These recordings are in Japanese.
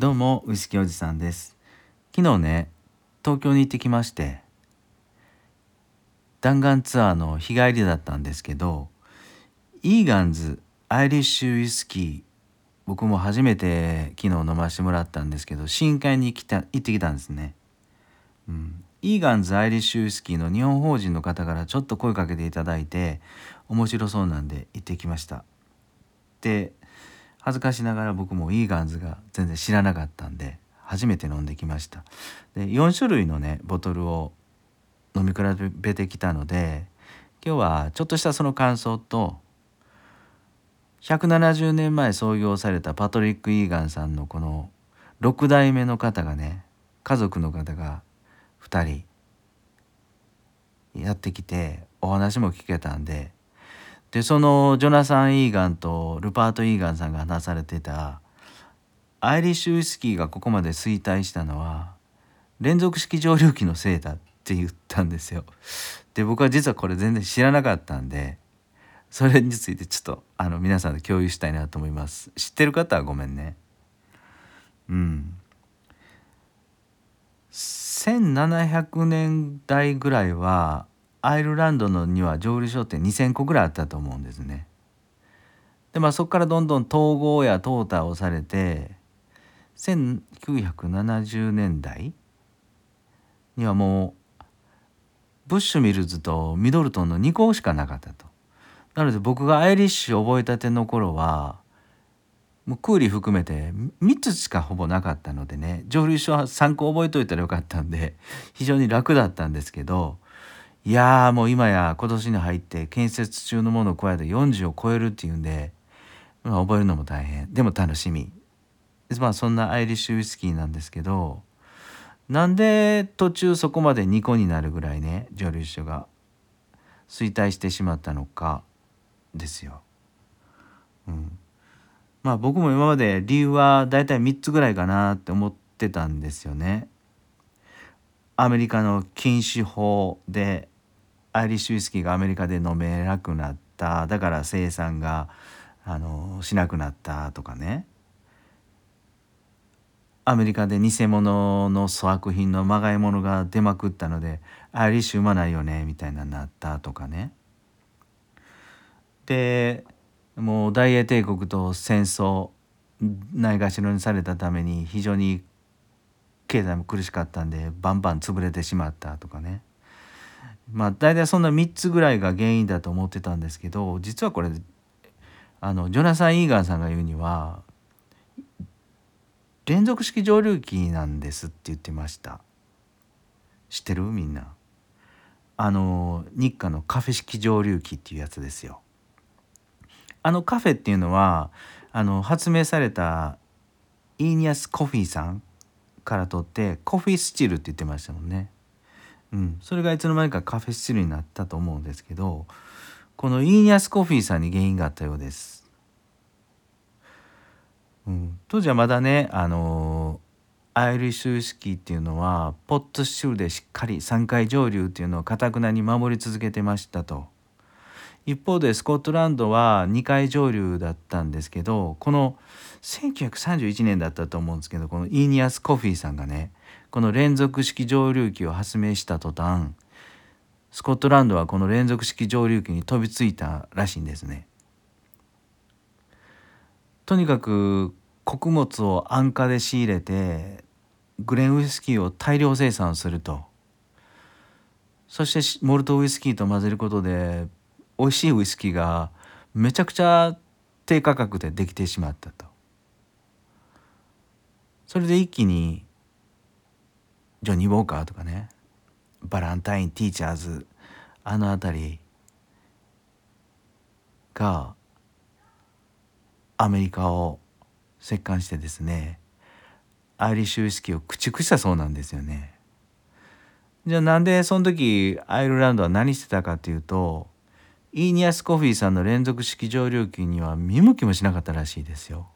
どうもウイスキーおじさんです。昨日ね東京に行ってきまして弾丸ツアーの日帰りだったんですけどイーガンズアイリッシュウイスキー僕も初めて昨日飲ませてもらったんですけど深海に来た行ってきたんですね、うん、イーガンズアイリッシュウイスキーの日本法人の方からちょっと声かけていただいて面白そうなんで行ってきました。で恥ずかしながら僕もイーガンズが全然知らなかったんで初めて飲んできました。で4種類のねボトルを飲み比べてきたので今日はちょっとしたその感想と170年前創業されたパトリック・イーガンさんのこの6代目の方がね家族の方が2人やってきてお話も聞けたんででそのジョナサン・イーガンとルパート・イーガンさんが話されてたアイリッシュウイスキーがここまで衰退したのは連続式蒸留機のせいだって言ったんですよ。で僕は実はこれ全然知らなかったんでそれについてちょっとあの皆さんで共有したいなと思います。知ってる方はごめんね。うん。1700年代ぐらいはアイルランドのには蒸留所って2,000個ぐらいあったと思うんですね。でまあそこからどんどん統合や淘汰をされて1970年代にはもうブッシュミルズとミドルトンの2個しかなかったと。なので僕がアイリッシュ覚えたての頃はもうクーリー含めて3つしかほぼなかったのでね蒸留所は3個覚えといたらよかったんで非常に楽だったんですけどいやもう今や今年に入って建設中のものを加えて40を超えるっていうんで、まあ、覚えるのも大変でも楽しみまあそんなアイリッシュウイスキーなんですけどなんで途中そこまで2個になるぐらいね蒸留所が衰退してしまったのかですよ。うん、まあ僕も今まで理由は大体3つぐらいかなって思ってたんですよね。アメリカの禁止法でアイリッシュウイスキーがアメリカで飲めなくなった。だから生産があのしなくなったとかね。アメリカで偽物の粗悪品のまがいものが出まくったのでアイリッシュうまないよねみたいななったとかね。でもう大英帝国と戦争ないがしろにされたために非常に経済も苦しかったんでバンバン潰れてしまったとかね。まあ大体そんな3つぐらいが原因だと思ってたんですけど実はこれあのジョナサン・イーガンさんが言うには連続式蒸留機なんですって言ってました。知ってる？みんな。あの日課のカフェ式蒸留機っていうやつですよ。あのカフェっていうのはあの発明されたイーニアス・コフィーさんから取ってコフィースチルって言ってましたもんね。うん、それがいつの間にかカフェスチルになったと思うんですけどこのイーニアス・コフィーさんに原因があったようです。うん、当時はまだねあのアイリッシュウイスキーっていうのはポットシューでしっかり3回蒸留っていうのをかたくなに守り続けてましたと。一方でスコットランドは2回上流だったんですけどこの1931年だったと思うんですけどこのイーニアス・コフィーさんがねこの連続式蒸留機を発明した途端スコットランドはこの連続式蒸留機に飛びついたらしいんですね。とにかく穀物を安価で仕入れてグレンウイスキーを大量生産するとそしてモルトウイスキーと混ぜることで美味しいウイスキーがめちゃくちゃ低価格でできてしまったと。それで一気にジョニー・ウォーカーとかねバランタイン・ティーチャーズあの辺りがアメリカを席巻してですねアイリッシュウイスキーを駆逐したそうなんですよね。じゃあなんでその時アイルランドは何してたかっていうとイーニアス・コフィーさんの連続式蒸留機には見向きもしなかったらしいですよ。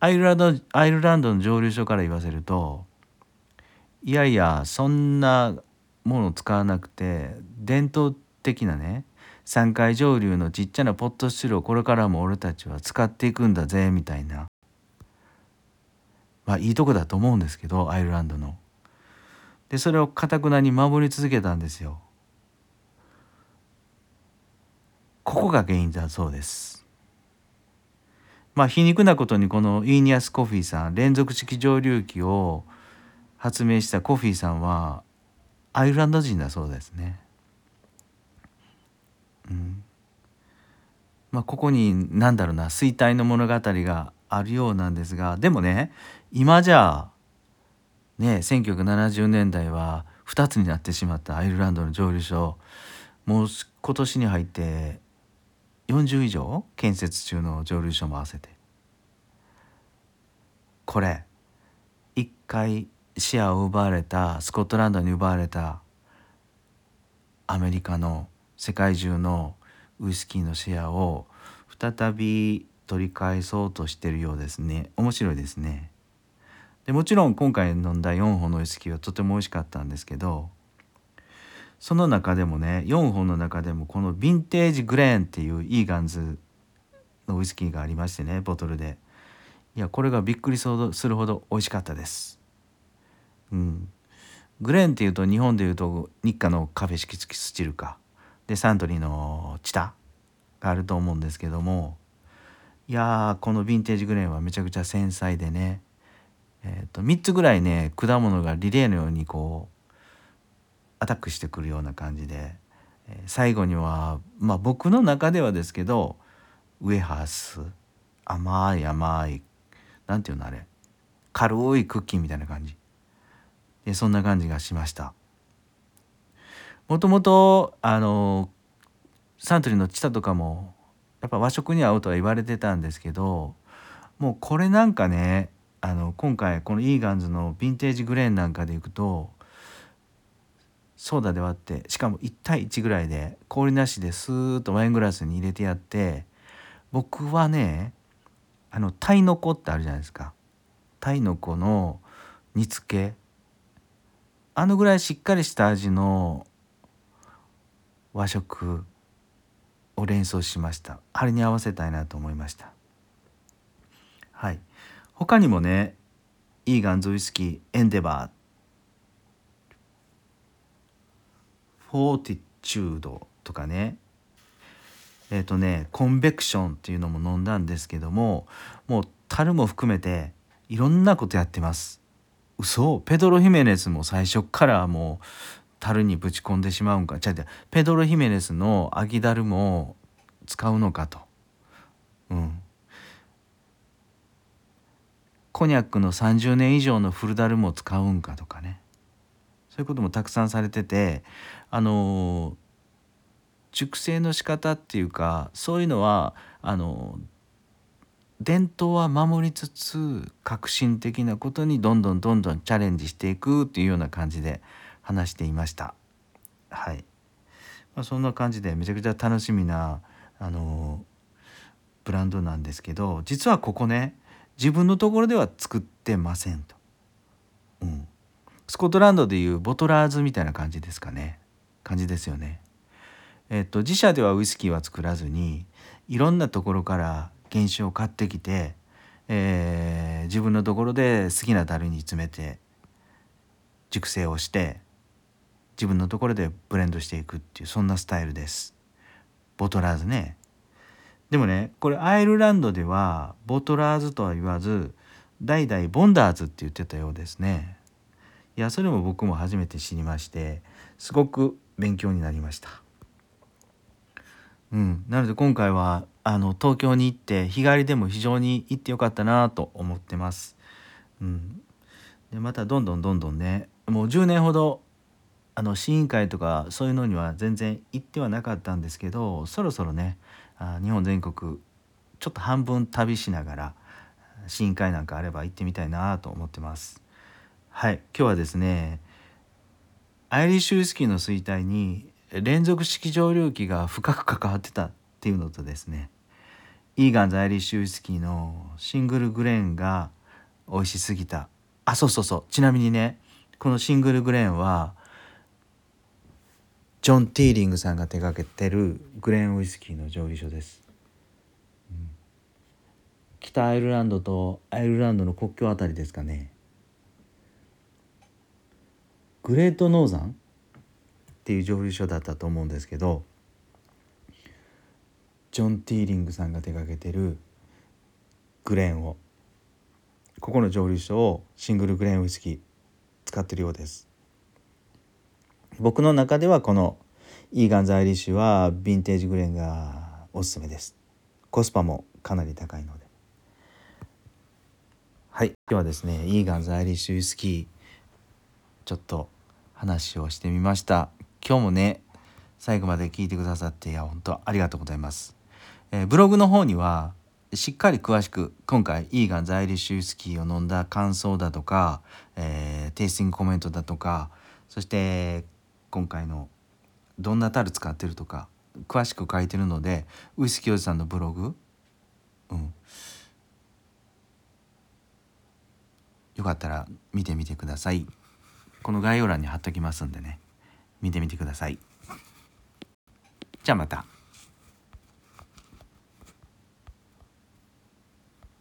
アイルランドアイルランドの蒸留所から言わせるといやいやそんなものを使わなくて伝統的なね3回蒸留のちっちゃなポットスチルをこれからも俺たちは使っていくんだぜみたいなまあいいとこだと思うんですけどアイルランドの。でそれをかたくなに守り続けたんですよ。ここが原因だそうです。まあ皮肉なことにこのイーニアス・コフィーさん連続式蒸留機を発明したコフィーさんはアイルランド人だそうですね。うん、まあここに何だろうな衰退の物語があるようなんですがでもね今じゃね1970年代は2つになってしまったアイルランドの蒸留所もう今年に入って40以上建設中の蒸留所も合わせてこれ一回視野を奪われたスコットランドに奪われたアメリカの世界中のウイスキーのシェアを再び取り返そうとしてるようですね。面白いですね。でもちろん今回飲んだ4本のウイスキーはとても美味しかったんですけどその中でもね4本の中でもこのヴィンテージグレーンっていうイーガンズのウイスキーがありましてねボトルで。いやこれがびっくりするほど美味しかったです。うん。グレーンっていうと日本でいうと日課のカフェ式スチルか。でサントリーのチタがあると思うんですけども。いやこのヴィンテージグレーンはめちゃくちゃ繊細でね、えー、と3つぐらいね果物がリレーのようにこうアタックしてくるような感じで、えー、最後にはまあ僕の中ではですけどウエハース。甘い甘いなんていうのあれ。軽いクッキーみたいな感じ。でそんな感じがしました。もともとあのサントリーのチタとかもやっぱ和食に合うとは言われてたんですけどもうこれなんかねあの今回このイーガンズのヴィンテージグレーンなんかでいくとソーダで割ってしかも1対1ぐらいで氷なしでスーッとワイングラスに入れてやって僕はねあのタイノコってあるじゃないですか。タイノコの煮つけあのぐらいしっかりした味の和食を連想しました。あれに合わせたいなと思いました。はい。他にもねイーガンズウイスキーエンデバー。フォーティチュードとかね。えっ、ー、とねコンベクションっていうのも飲んだんですけどももう樽も含めていろんなことやってます。嘘？ペドロ・ヒメネスも最初からもう樽にぶち込んでしまうんか？ちゃうペドロ・ヒメネスのアギダルも使うのかと。うん。コニャックの30年以上のフルダルも使うんかとかねそういうこともたくさんされててあの熟成の仕方っていうかそういうのはあの伝統は守りつつ革新的なことにどんどんどんどんチャレンジしていくっていうような感じで話していました。はい、まあ、そんな感じでめちゃくちゃ楽しみなあのブランドなんですけど実はここね自分のところでは作ってませんと。うん、スコットランドでいうボトラーズみたいな感じですかね感じですよね。えっと自社ではウイスキーは作らずにいろんなところから原酒を買ってきて、えー、自分のところで好きな樽に詰めて熟成をして自分のところでブレンドしていくっていうそんなスタイルです。ボトラーズね。でもねこれアイルランドではボトラーズとは言わず代々ボンダーズって言ってたようですね。いやそれも僕も初めて知りましてすごく勉強になりました。うん。なので今回はあの東京に行って日帰りでも非常に行ってよかったなと思ってます。うん。でまたどんどんどんどんねもう10年ほどあの試飲会とかそういうのには全然行ってはなかったんですけどそろそろねあ日本全国ちょっと半分旅しながら試飲会なんかあれば行ってみたいなと思ってます。はい。今日はですねアイリッシュウイスキーの衰退に連続式蒸留機が深く関わってたっていうのとですねイーガンズアイリッシュウイスキーのシングルグレーンが美味しすぎた。あそうそうそう。ちなみにねこのシングルグレーンはジョン・ティーリングさんが手掛けてるグレーンウイスキーの蒸留所です、うん、北アイルランドとアイルランドの国境あたりですかね。グレートノーザンっていう蒸留所だったと思うんですけどジョン・ティーリングさんが手掛けてるグレーンを。ここの蒸留所をシングルグレーンウイスキー使ってるようです。僕の中ではこのイーガンズ・アイリッシュはヴィンテージグレーンがおすすめです。コスパもかなり高いので。はい。今日はですねイーガンズ・アイリッシュウイスキーちょっと話をしてみました。今日もね最後まで聞いてくださっていや本当ありがとうございます、えー、ブログの方にはしっかり詳しく今回イーガンズ・アイリッシュウイスキーを飲んだ感想だとか、えー、テイスティングコメントだとかそして今回のどんな樽使ってるとか詳しく書いてるのでウイスキーおじさんのブログ、うん、よかったら見てみてください。この概要欄に貼っときますんでね。見てみてください。じゃあまた。